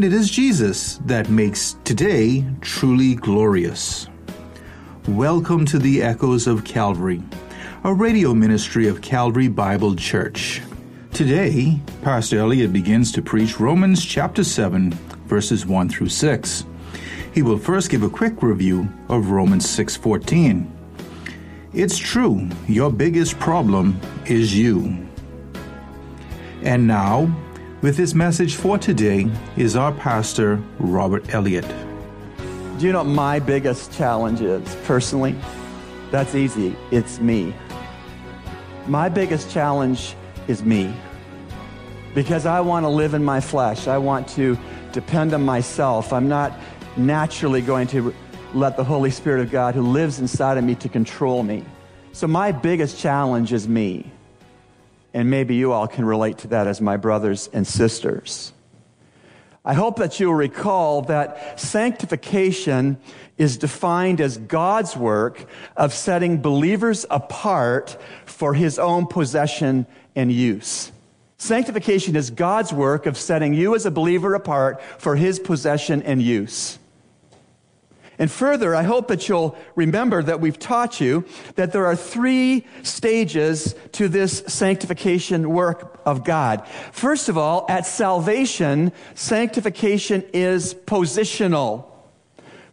And it is Jesus that makes today truly glorious. Welcome to the Echoes of Calvary, a radio ministry of Calvary Bible Church. Today, Pastor Elliott begins to preach Romans chapter 7, verses 1 through 6. He will first give a quick review of Romans 6:14. It's true, your biggest problem is you. And now, with his message for today is our pastor, Robert Elliott. Do you know what my biggest challenge is personally? That's easy. It's me. My biggest challenge is me. Because I want to live in my flesh. I want to depend on myself. I'm not naturally going to let the Holy Spirit of God who lives inside of me to control me. So my biggest challenge is me. And maybe you all can relate to that as my brothers and sisters. I hope that you'll recall that sanctification is defined as God's work of setting believers apart for his own possession and use. Sanctification is God's work of setting you as a believer apart for his possession and use. And further, I hope that you'll remember that we've taught you that there are three stages to this sanctification work of God. First of all, at salvation, sanctification is positional.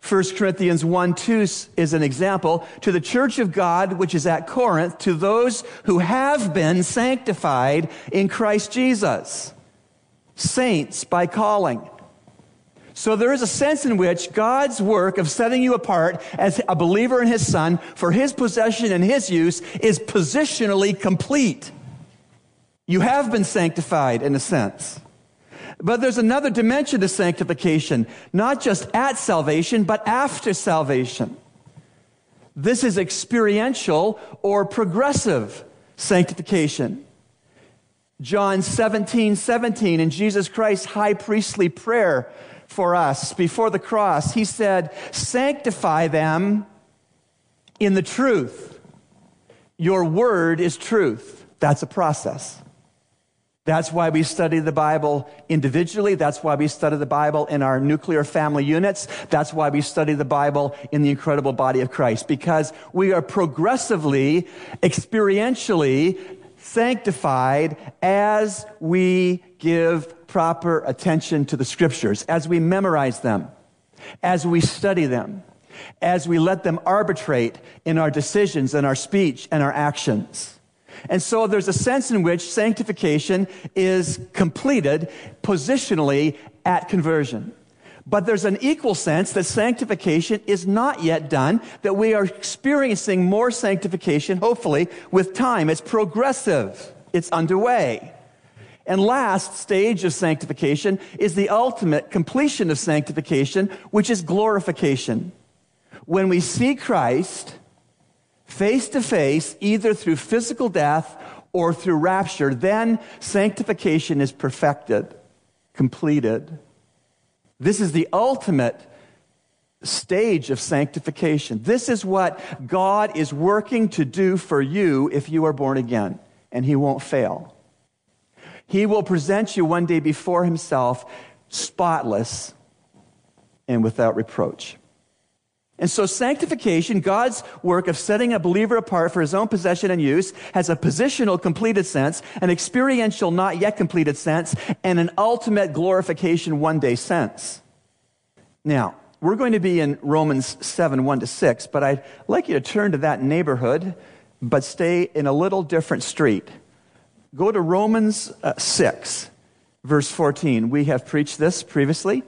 1 Corinthians 1 2 is an example. To the church of God, which is at Corinth, to those who have been sanctified in Christ Jesus. Saints by calling. So there is a sense in which God's work of setting you apart as a believer in His Son for His possession and His use is positionally complete. You have been sanctified in a sense. But there's another dimension to sanctification, not just at salvation, but after salvation. This is experiential or progressive sanctification. John 17, 17, in Jesus Christ's high priestly prayer for us before the cross, he said, Sanctify them in the truth. Your word is truth. That's a process. That's why we study the Bible individually. That's why we study the Bible in our nuclear family units. That's why we study the Bible in the incredible body of Christ. Because we are progressively, experientially sanctified as we give proper attention to the scriptures, as we memorize them, as we study them, as we let them arbitrate in our decisions and our speech and our actions. And so there's a sense in which sanctification is completed positionally at conversion. But there's an equal sense that sanctification is not yet done, that we are experiencing more sanctification, hopefully, with time. It's progressive. It's underway. And last stage of sanctification is the ultimate completion of sanctification, which is glorification. When we see Christ, face to face, either through physical death or through rapture, then sanctification is perfected, completed. This is the ultimate stage of sanctification. This is what God is working to do for you if you are born again, and He won't fail. He will present you one day before Himself, spotless and without reproach. And so sanctification, God's work of setting a believer apart for his own possession and use, has a positional completed sense, an experiential not yet completed sense, and an ultimate glorification one day sense. Now, we're going to be in Romans 7, 1 to 6, but I'd like you to turn to that neighborhood, but stay in a little different street. Go to Romans uh, 6, verse 14. We have preached this previously.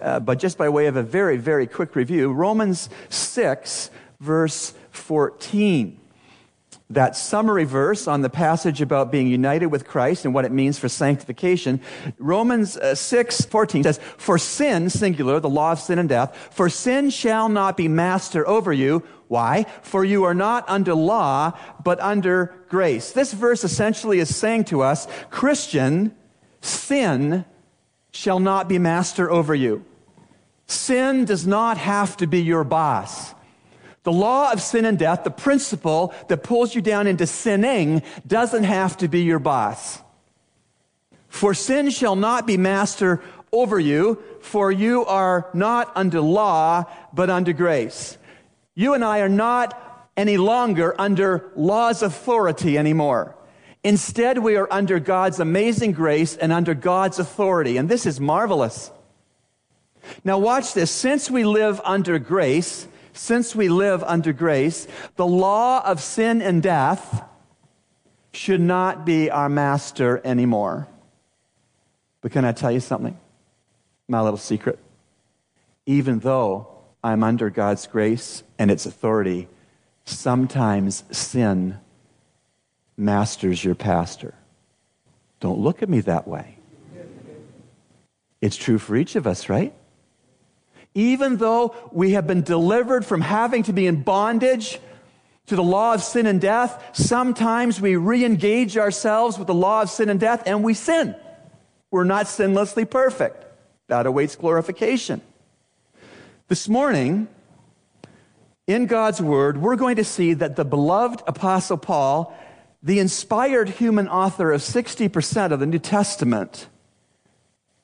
Uh, but just by way of a very, very quick review, Romans 6, verse 14. That summary verse on the passage about being united with Christ and what it means for sanctification. Romans uh, 6, 14 says, For sin, singular, the law of sin and death, for sin shall not be master over you. Why? For you are not under law, but under grace. This verse essentially is saying to us, Christian, sin shall not be master over you. Sin does not have to be your boss. The law of sin and death, the principle that pulls you down into sinning, doesn't have to be your boss. For sin shall not be master over you, for you are not under law, but under grace. You and I are not any longer under law's authority anymore. Instead, we are under God's amazing grace and under God's authority. And this is marvelous. Now, watch this. Since we live under grace, since we live under grace, the law of sin and death should not be our master anymore. But can I tell you something? My little secret. Even though I'm under God's grace and its authority, sometimes sin masters your pastor. Don't look at me that way. It's true for each of us, right? Even though we have been delivered from having to be in bondage to the law of sin and death, sometimes we re engage ourselves with the law of sin and death and we sin. We're not sinlessly perfect. That awaits glorification. This morning, in God's Word, we're going to see that the beloved Apostle Paul, the inspired human author of 60% of the New Testament,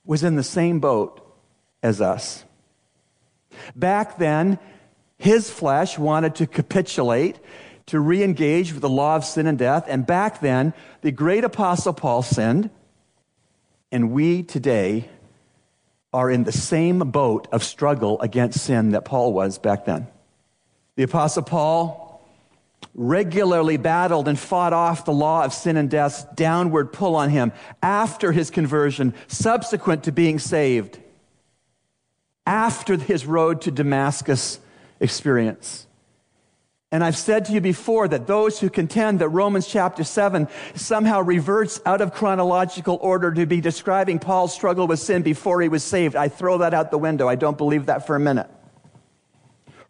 was in the same boat as us. Back then, his flesh wanted to capitulate, to re engage with the law of sin and death. And back then, the great apostle Paul sinned. And we today are in the same boat of struggle against sin that Paul was back then. The apostle Paul regularly battled and fought off the law of sin and death's downward pull on him after his conversion, subsequent to being saved after his road to Damascus experience. And I've said to you before that those who contend that Romans chapter 7 somehow reverts out of chronological order to be describing Paul's struggle with sin before he was saved, I throw that out the window. I don't believe that for a minute.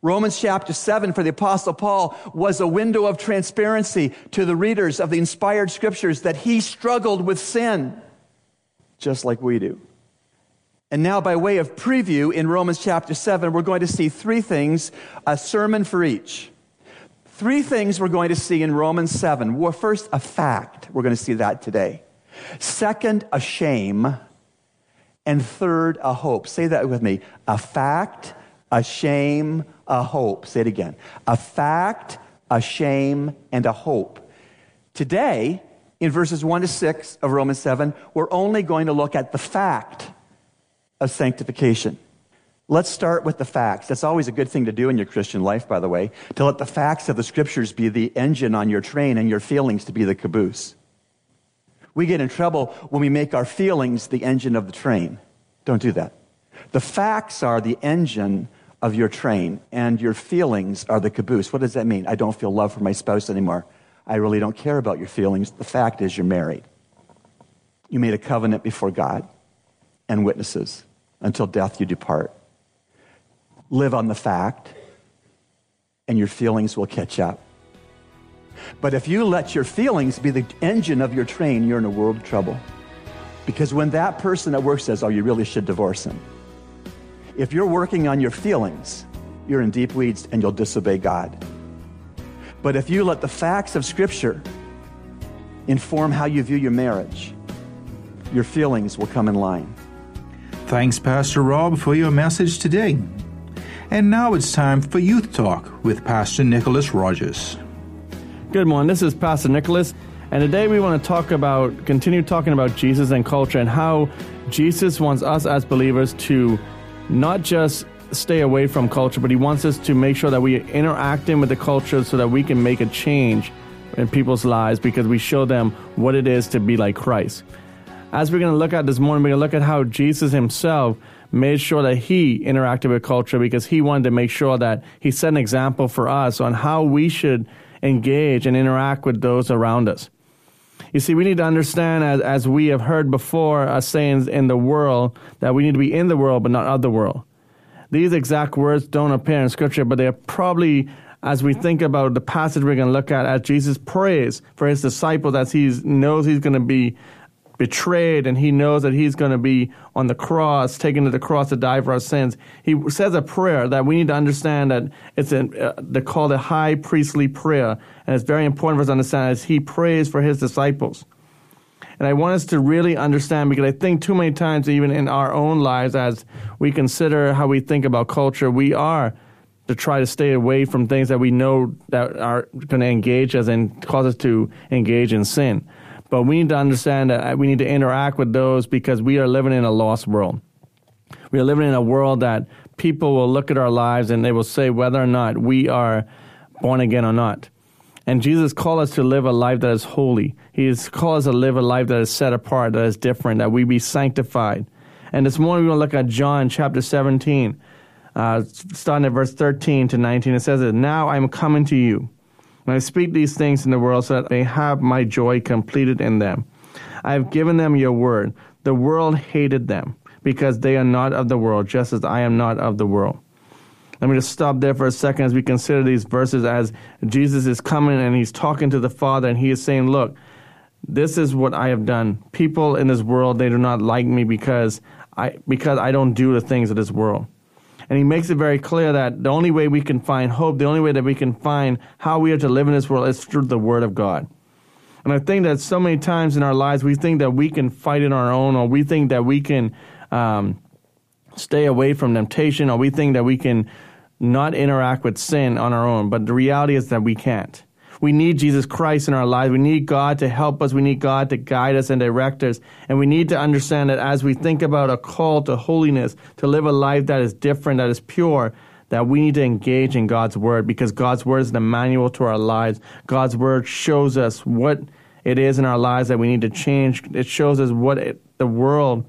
Romans chapter 7 for the apostle Paul was a window of transparency to the readers of the inspired scriptures that he struggled with sin just like we do. And now, by way of preview, in Romans chapter 7, we're going to see three things, a sermon for each. Three things we're going to see in Romans 7. Well, first, a fact. We're going to see that today. Second, a shame. And third, a hope. Say that with me. A fact, a shame, a hope. Say it again. A fact, a shame, and a hope. Today, in verses 1 to 6 of Romans 7, we're only going to look at the fact of sanctification. Let's start with the facts. That's always a good thing to do in your Christian life, by the way, to let the facts of the scriptures be the engine on your train and your feelings to be the caboose. We get in trouble when we make our feelings the engine of the train. Don't do that. The facts are the engine of your train, and your feelings are the caboose. What does that mean? I don't feel love for my spouse anymore. I really don't care about your feelings. The fact is, you're married. You made a covenant before God and witnesses until death you depart. Live on the fact, and your feelings will catch up. But if you let your feelings be the engine of your train, you're in a world of trouble. Because when that person at work says, Oh, you really should divorce him, if you're working on your feelings, you're in deep weeds and you'll disobey God. But if you let the facts of Scripture inform how you view your marriage, your feelings will come in line. Thanks, Pastor Rob, for your message today. And now it's time for Youth Talk with Pastor Nicholas Rogers. Good morning. This is Pastor Nicholas, and today we want to talk about, continue talking about Jesus and culture and how Jesus wants us as believers to not just stay away from culture, but he wants us to make sure that we are interacting with the culture so that we can make a change in people's lives because we show them what it is to be like Christ as we're going to look at this morning, we're going to look at how Jesus himself made sure that he interacted with culture because he wanted to make sure that he set an example for us on how we should engage and interact with those around us. You see, we need to understand, as, as we have heard before, us saying in the world, that we need to be in the world but not of the world. These exact words don't appear in Scripture, but they're probably, as we think about the passage we're going to look at, as Jesus prays for his disciples, as he knows he's going to be betrayed and he knows that he's going to be on the cross, taken to the cross to die for our sins, he says a prayer that we need to understand that it's a, uh, they're called a high priestly prayer. And it's very important for us to understand as he prays for his disciples. And I want us to really understand because I think too many times, even in our own lives, as we consider how we think about culture, we are to try to stay away from things that we know that are going to engage us and cause us to engage in sin. But we need to understand that we need to interact with those because we are living in a lost world. We are living in a world that people will look at our lives and they will say whether or not we are born again or not. And Jesus called us to live a life that is holy. He has called us to live a life that is set apart, that is different, that we be sanctified. And this morning we're going to look at John chapter 17, uh, starting at verse 13 to 19. It says that now I am coming to you. And I speak these things in the world so that they have my joy completed in them. I have given them your word. The world hated them because they are not of the world, just as I am not of the world. Let me just stop there for a second as we consider these verses as Jesus is coming and he's talking to the Father and he is saying, Look, this is what I have done. People in this world, they do not like me because I because I don't do the things of this world. And he makes it very clear that the only way we can find hope, the only way that we can find how we are to live in this world is through the Word of God. And I think that so many times in our lives, we think that we can fight it on our own, or we think that we can um, stay away from temptation, or we think that we can not interact with sin on our own. But the reality is that we can't. We need Jesus Christ in our lives. We need God to help us. We need God to guide us and direct us. And we need to understand that as we think about a call to holiness, to live a life that is different, that is pure, that we need to engage in God's Word because God's Word is the manual to our lives. God's Word shows us what it is in our lives that we need to change. It shows us what it, the world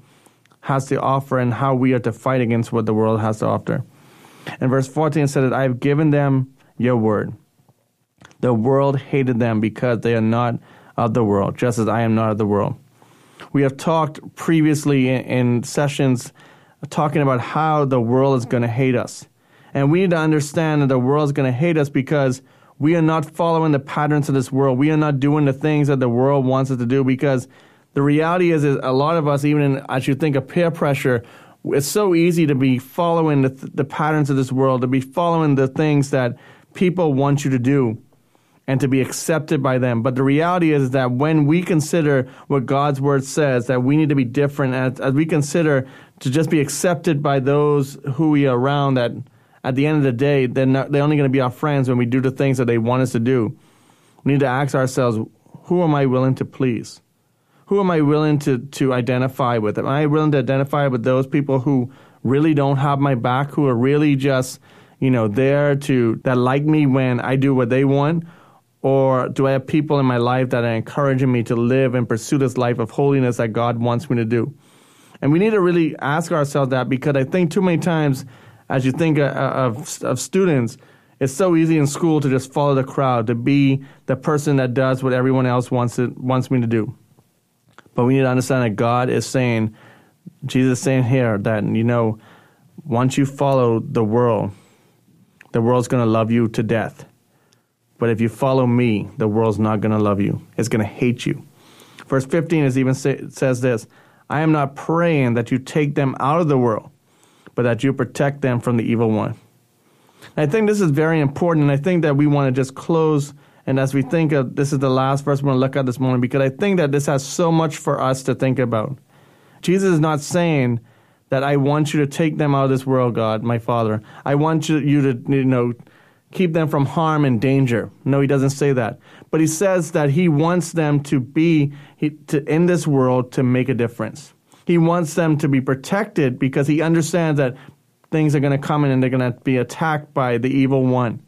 has to offer and how we are to fight against what the world has to offer. And verse 14 said that I have given them your word. The world hated them because they are not of the world, just as I am not of the world. We have talked previously in, in sessions talking about how the world is going to hate us. And we need to understand that the world is going to hate us because we are not following the patterns of this world. We are not doing the things that the world wants us to do because the reality is, is a lot of us, even in, as you think of peer pressure, it's so easy to be following the, the patterns of this world, to be following the things that people want you to do and to be accepted by them. But the reality is that when we consider what God's word says, that we need to be different, as, as we consider to just be accepted by those who we are around, that at the end of the day, they're, not, they're only going to be our friends when we do the things that they want us to do. We need to ask ourselves, who am I willing to please? Who am I willing to, to identify with? Am I willing to identify with those people who really don't have my back, who are really just, you know, there to, that like me when I do what they want? Or do I have people in my life that are encouraging me to live and pursue this life of holiness that God wants me to do? And we need to really ask ourselves that because I think too many times, as you think uh, uh, of, of students, it's so easy in school to just follow the crowd, to be the person that does what everyone else wants it, wants me to do. But we need to understand that God is saying, Jesus is saying here that, you know, once you follow the world, the world's going to love you to death. But if you follow me, the world's not going to love you. It's going to hate you. Verse 15 is even say, says this I am not praying that you take them out of the world, but that you protect them from the evil one. And I think this is very important, and I think that we want to just close. And as we think of this is the last verse we're going to look at this morning, because I think that this has so much for us to think about. Jesus is not saying that I want you to take them out of this world, God, my Father. I want you, you to, you know, keep them from harm and danger. No, he doesn't say that. But he says that he wants them to be he, to, in this world to make a difference. He wants them to be protected because he understands that things are going to come in and they're going to be attacked by the evil one.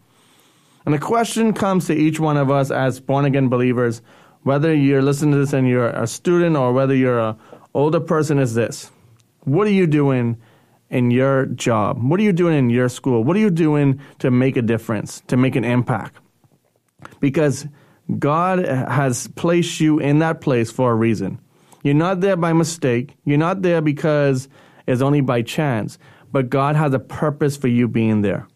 And the question comes to each one of us as born again believers, whether you're listening to this and you're a student or whether you're an older person, is this. What are you doing in your job? What are you doing in your school? What are you doing to make a difference, to make an impact? Because God has placed you in that place for a reason. You're not there by mistake. You're not there because it's only by chance. But God has a purpose for you being there.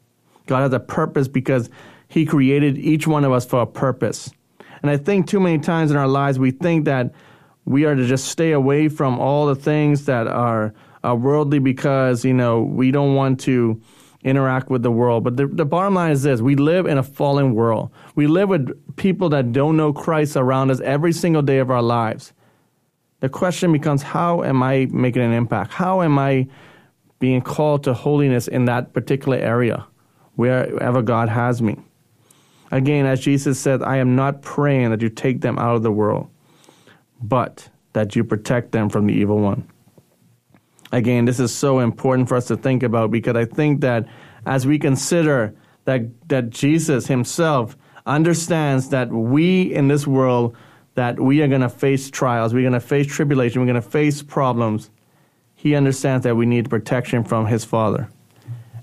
God has a purpose because He created each one of us for a purpose. And I think too many times in our lives we think that we are to just stay away from all the things that are, are worldly because, you know, we don't want to interact with the world. But the, the bottom line is this we live in a fallen world. We live with people that don't know Christ around us every single day of our lives. The question becomes how am I making an impact? How am I being called to holiness in that particular area, wherever God has me? Again, as Jesus said, I am not praying that you take them out of the world, but that you protect them from the evil one. Again, this is so important for us to think about because I think that as we consider that, that Jesus himself understands that we in this world that we are going to face trials, we're going to face tribulation, we're going to face problems. He understands that we need protection from his Father.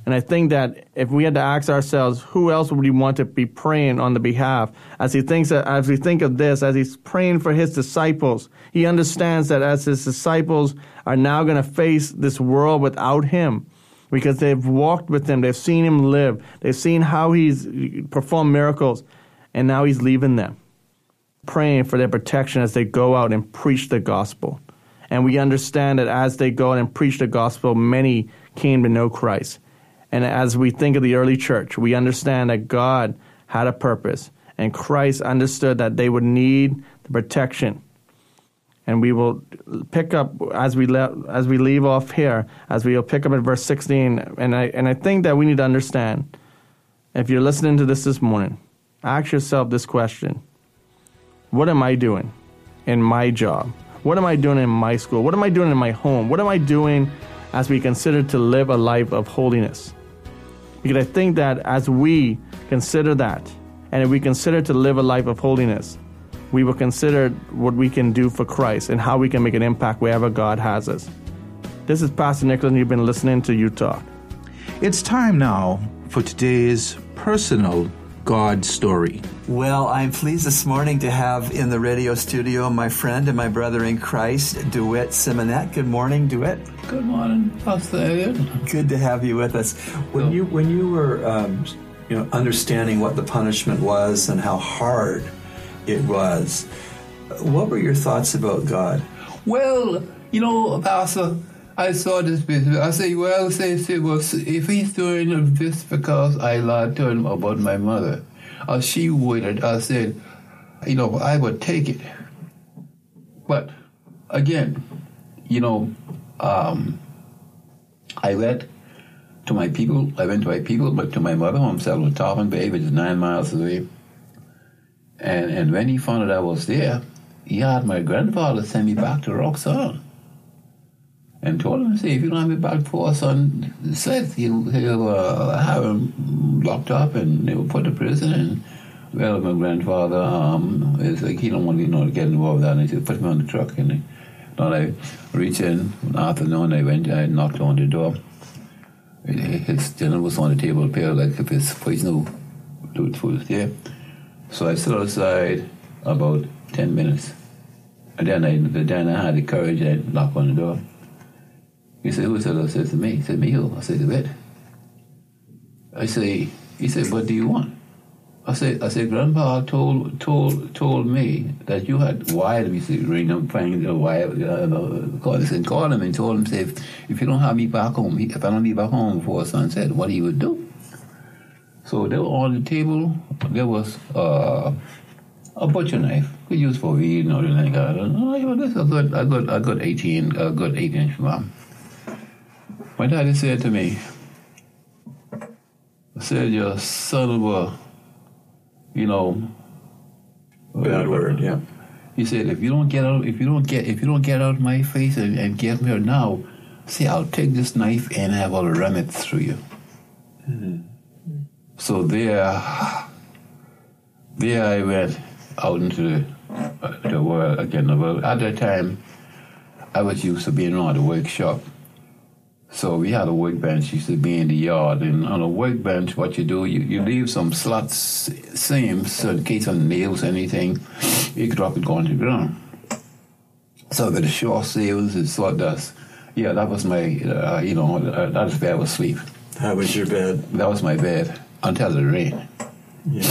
And I think that if we had to ask ourselves, who else would we want to be praying on the behalf? As he thinks, as we think of this, as he's praying for his disciples, he understands that as his disciples are now going to face this world without him, because they've walked with him, they've seen him live, they've seen how he's performed miracles, and now he's leaving them, praying for their protection as they go out and preach the gospel. And we understand that as they go out and preach the gospel, many came to know Christ. And as we think of the early church, we understand that God had a purpose, and Christ understood that they would need the protection. And we will pick up as we le- as we leave off here, as we will pick up at verse 16. And I and I think that we need to understand. If you're listening to this this morning, ask yourself this question: What am I doing in my job? What am I doing in my school? What am I doing in my home? What am I doing as we consider to live a life of holiness? Because I think that as we consider that, and if we consider to live a life of holiness, we will consider what we can do for Christ and how we can make an impact wherever God has us. This is Pastor Nicholas, and you've been listening to Youth Talk. It's time now for today's personal God story. Well, I'm pleased this morning to have in the radio studio my friend and my brother in Christ, DeWitt Simonet. Good morning, DeWitt. Good morning, Pastor Good to have you with us. When you when you were um, you know understanding what the punishment was and how hard it was, what were your thoughts about God? Well, you know, Pastor, I saw this video. I say, well, say, well, if he's doing this because I lied to him about my mother, or she would, I said, you know, I would take it. But again, you know, um, I went to my people. I went to my people, but to my mother home, Settlement Tarpon Bay, which is nine miles away. And and when he found out I was there, he had my grandfather send me back to Roxanne. And told him, say, if you don't have me back before son said, he'll, he'll uh, have him locked up and they will put to prison. And, well, my grandfather um, is like, he don't want you know, to get involved with that. And he said, put me on the truck. And I reached in, the afternoon, I went, I knocked on the door. His dinner was on the table, pair like if his poison food was there. So I stood outside about 10 minutes. And then I, then I had the courage, I knocked on the door. He said, who said? I said, to me. He said, me? I said, the bed. I say, he said, what do you want? I said, I said, Grandpa told told told me that you had wired me to ring him, find the wire, uh, call, said, call him and told him, say, if, if you don't have me back home, if I don't be back home before sunset, what he would do. So there on the table, there was uh, a butcher knife. Could use for weed and. Like that. This a good, a good, a good eighteen, a good eight inch bomb. My daddy said to me, I said, "You son of a, you know, Bad word, yeah. He said, if you don't get out, if you don't get, if you don't get out of my face and, and get me here now, see, I'll take this knife and I will run it through you." So there, there I went out into the, uh, the world again. Well, at that time, I was used to being around the workshop. So we had a workbench, used to be in the yard. And on a workbench, what you do, you, you leave some slots, seams, so in case of nails, anything, you could drop it on the ground. So with the short sails and sawdust, yeah, that was my, uh, you know, uh, that was where I was sleep. That was your bed? That was my bed until the rain. Yeah.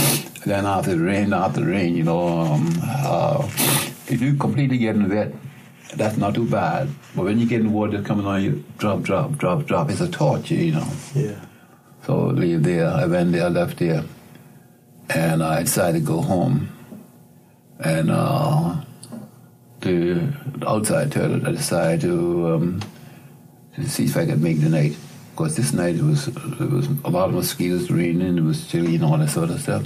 Then after the rain, after the rain, you know, um, uh, if you completely get in wet, that's not too bad. But when you get in water coming on you, drop, drop, drop, drop. It's a torture, you know. Yeah. So leave there. I went there, left there, and I decided to go home. And uh, the outside toilet, I decided to, um, to see if I could make the night. Because this night it was it was a lot of mosquitoes, raining, it was chilly, and all that sort of stuff.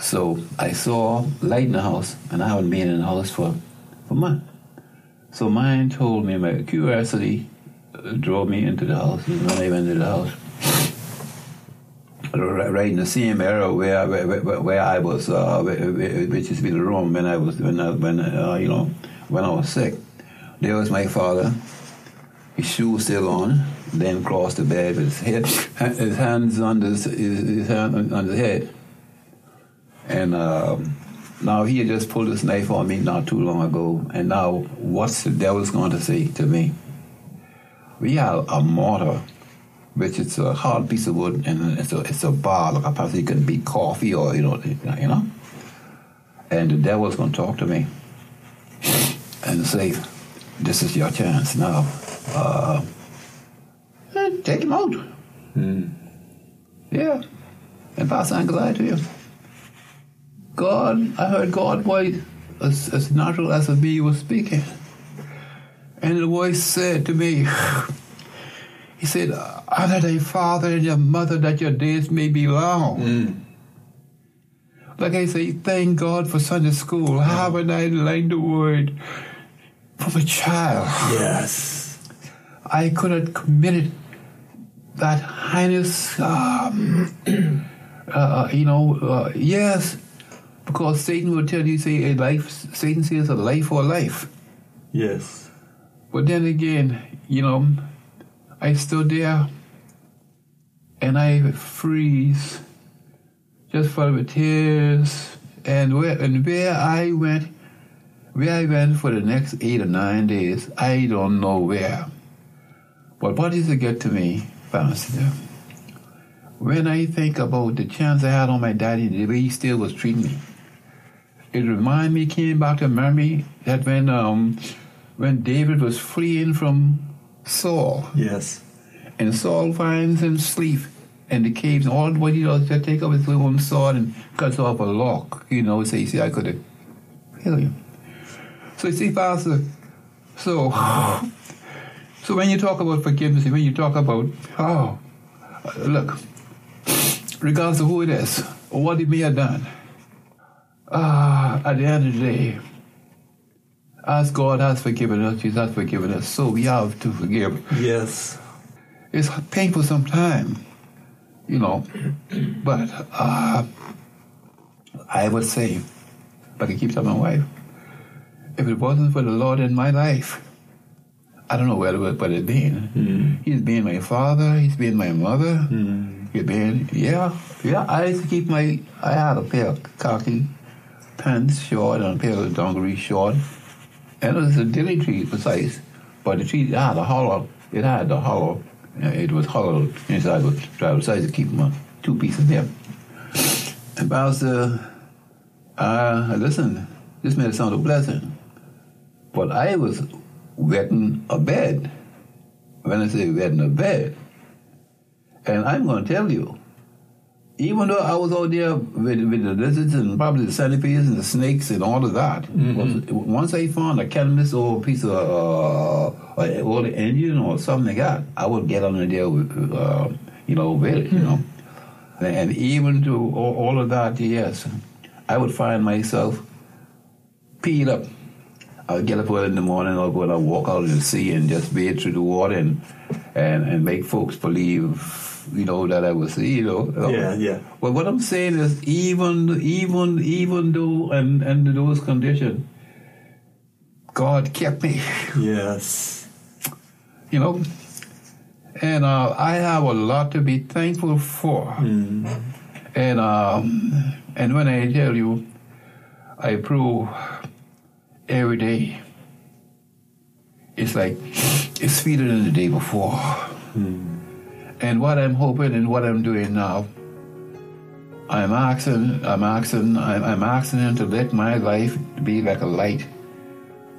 So I saw light in the house, and I haven't been in the house for for months. So mine told me my curiosity drove me into the house. And when I went into the house, right in the same area where where, where, I was, uh, which is the room when I was when I, when uh, you know when I was sick. There was my father. His shoes still on. Then crossed the bed with his head, his hands on his, his, his hand on his head. And um, now he had just pulled his knife on me not too long ago. And now, what's the devil's going to say to me? We have a mortar, which is a hard piece of wood, and it's a, it's a bar, like a person you can beat coffee or, you know, you know. And the devil's going to talk to me and say, this is your chance now. Uh, eh, take him out. Yeah. And pass anxiety to you. God, I heard God voice as, as natural as a bee was speaking. And the voice said to me, He said, Honor thy father and your mother that your days may be long. Like I say, thank God for Sunday school. How would I learned the word from a child? Yes. I could have committed that heinous, um, uh, you know, uh, yes, because Satan will tell you, say, a life, Satan says a life or life. Yes. But then again, you know, I stood there and I freeze, just full with tears, and where and where I went, where I went for the next eight or nine days, I don't know where. But what does it get to me, Pastor? When I think about the chance I had on my daddy, the way he still was treating me, it reminded me, came back to memory that when um, when David was fleeing from Saul, Yes. and Saul finds him asleep in the caves, and all what he does is take up his own sword and cuts off a lock, you know, say, see, I could have killed him. So you see, Pastor, so so when you talk about forgiveness, when you talk about, oh, look, regardless of who it is, or what he may have done, ah, at the end of the day, as God has forgiven us, Jesus has forgiven us, so we have to forgive. Yes. It's painful sometimes, you know, but uh, I would say, but I keep telling my wife, if it wasn't for the Lord in my life, I don't know where it would but it been. He's been my father, he's been my mother, he's been, yeah, yeah, I used to keep my, I had a pair of khaki pants short and a pair of dungarees short, and it was a dilly tree precise, but the tree had a hollow, it had the hollow, it was hollow inside with travel size to keep my two pieces there. And Pastor, uh, listen, this may sound a blessing, but I was wetting a bed. When I say wetting a bed, and I'm going to tell you, even though I was out there with, with the lizards and probably the centipedes and the snakes and all of that, was- once I found a cannabis or a piece of uh, or the engine or something like that, I would get under there with, uh, you know, with it, you know. And even to all, all of that, yes, I would find myself peed up. I would get up early in the morning, I'll go and I'll walk out in the sea and just wade through the water and, and, and make folks believe, you know, that I was, you know. Yeah, yeah. Well, what I'm saying is, even, even, even though, and under those conditions, God kept me, Yes. you know. And uh, I have a lot to be thankful for. And um, and when I tell you, I prove every day. It's like it's sweeter than the day before. And what I'm hoping and what I'm doing now, I'm asking, I'm asking, I'm, I'm asking him to let my life be like a light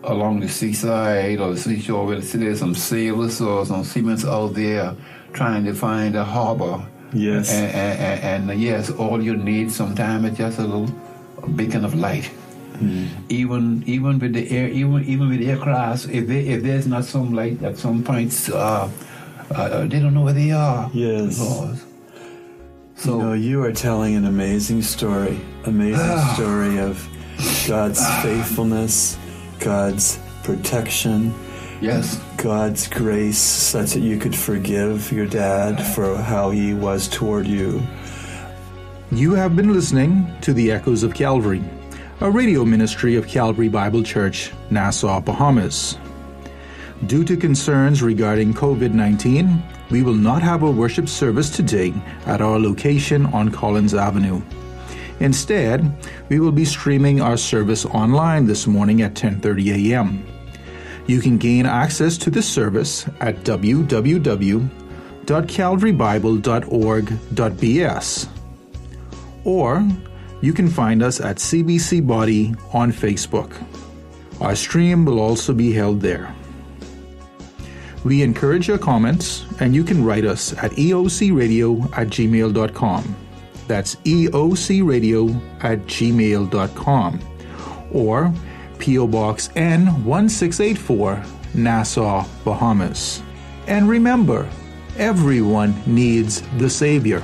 along the seaside or the seashore where there's some sailors or some seamen out there trying to find a harbor. Yes. And, and, and, and yes, all you need sometimes is just a little beacon of light. Even even with the air, even even with the aircraft, if they, if there's not some light at some points, uh, uh, they don't know where they are. Yes. Because- So you know, you are telling an amazing story, amazing story of God's faithfulness, God's protection, yes, God's grace, such that you could forgive your dad for how he was toward you. You have been listening to the Echoes of Calvary, a radio ministry of Calvary Bible Church, Nassau, Bahamas. Due to concerns regarding COVID 19, we will not have a worship service today at our location on Collins Avenue. Instead, we will be streaming our service online this morning at 10:30 a.m. You can gain access to this service at www.calvarybible.org.bs or you can find us at CBC Body on Facebook. Our stream will also be held there. We encourage your comments, and you can write us at eocradio at gmail.com. That's eocradio at gmail.com. Or P.O. Box N1684, Nassau, Bahamas. And remember, everyone needs the Savior.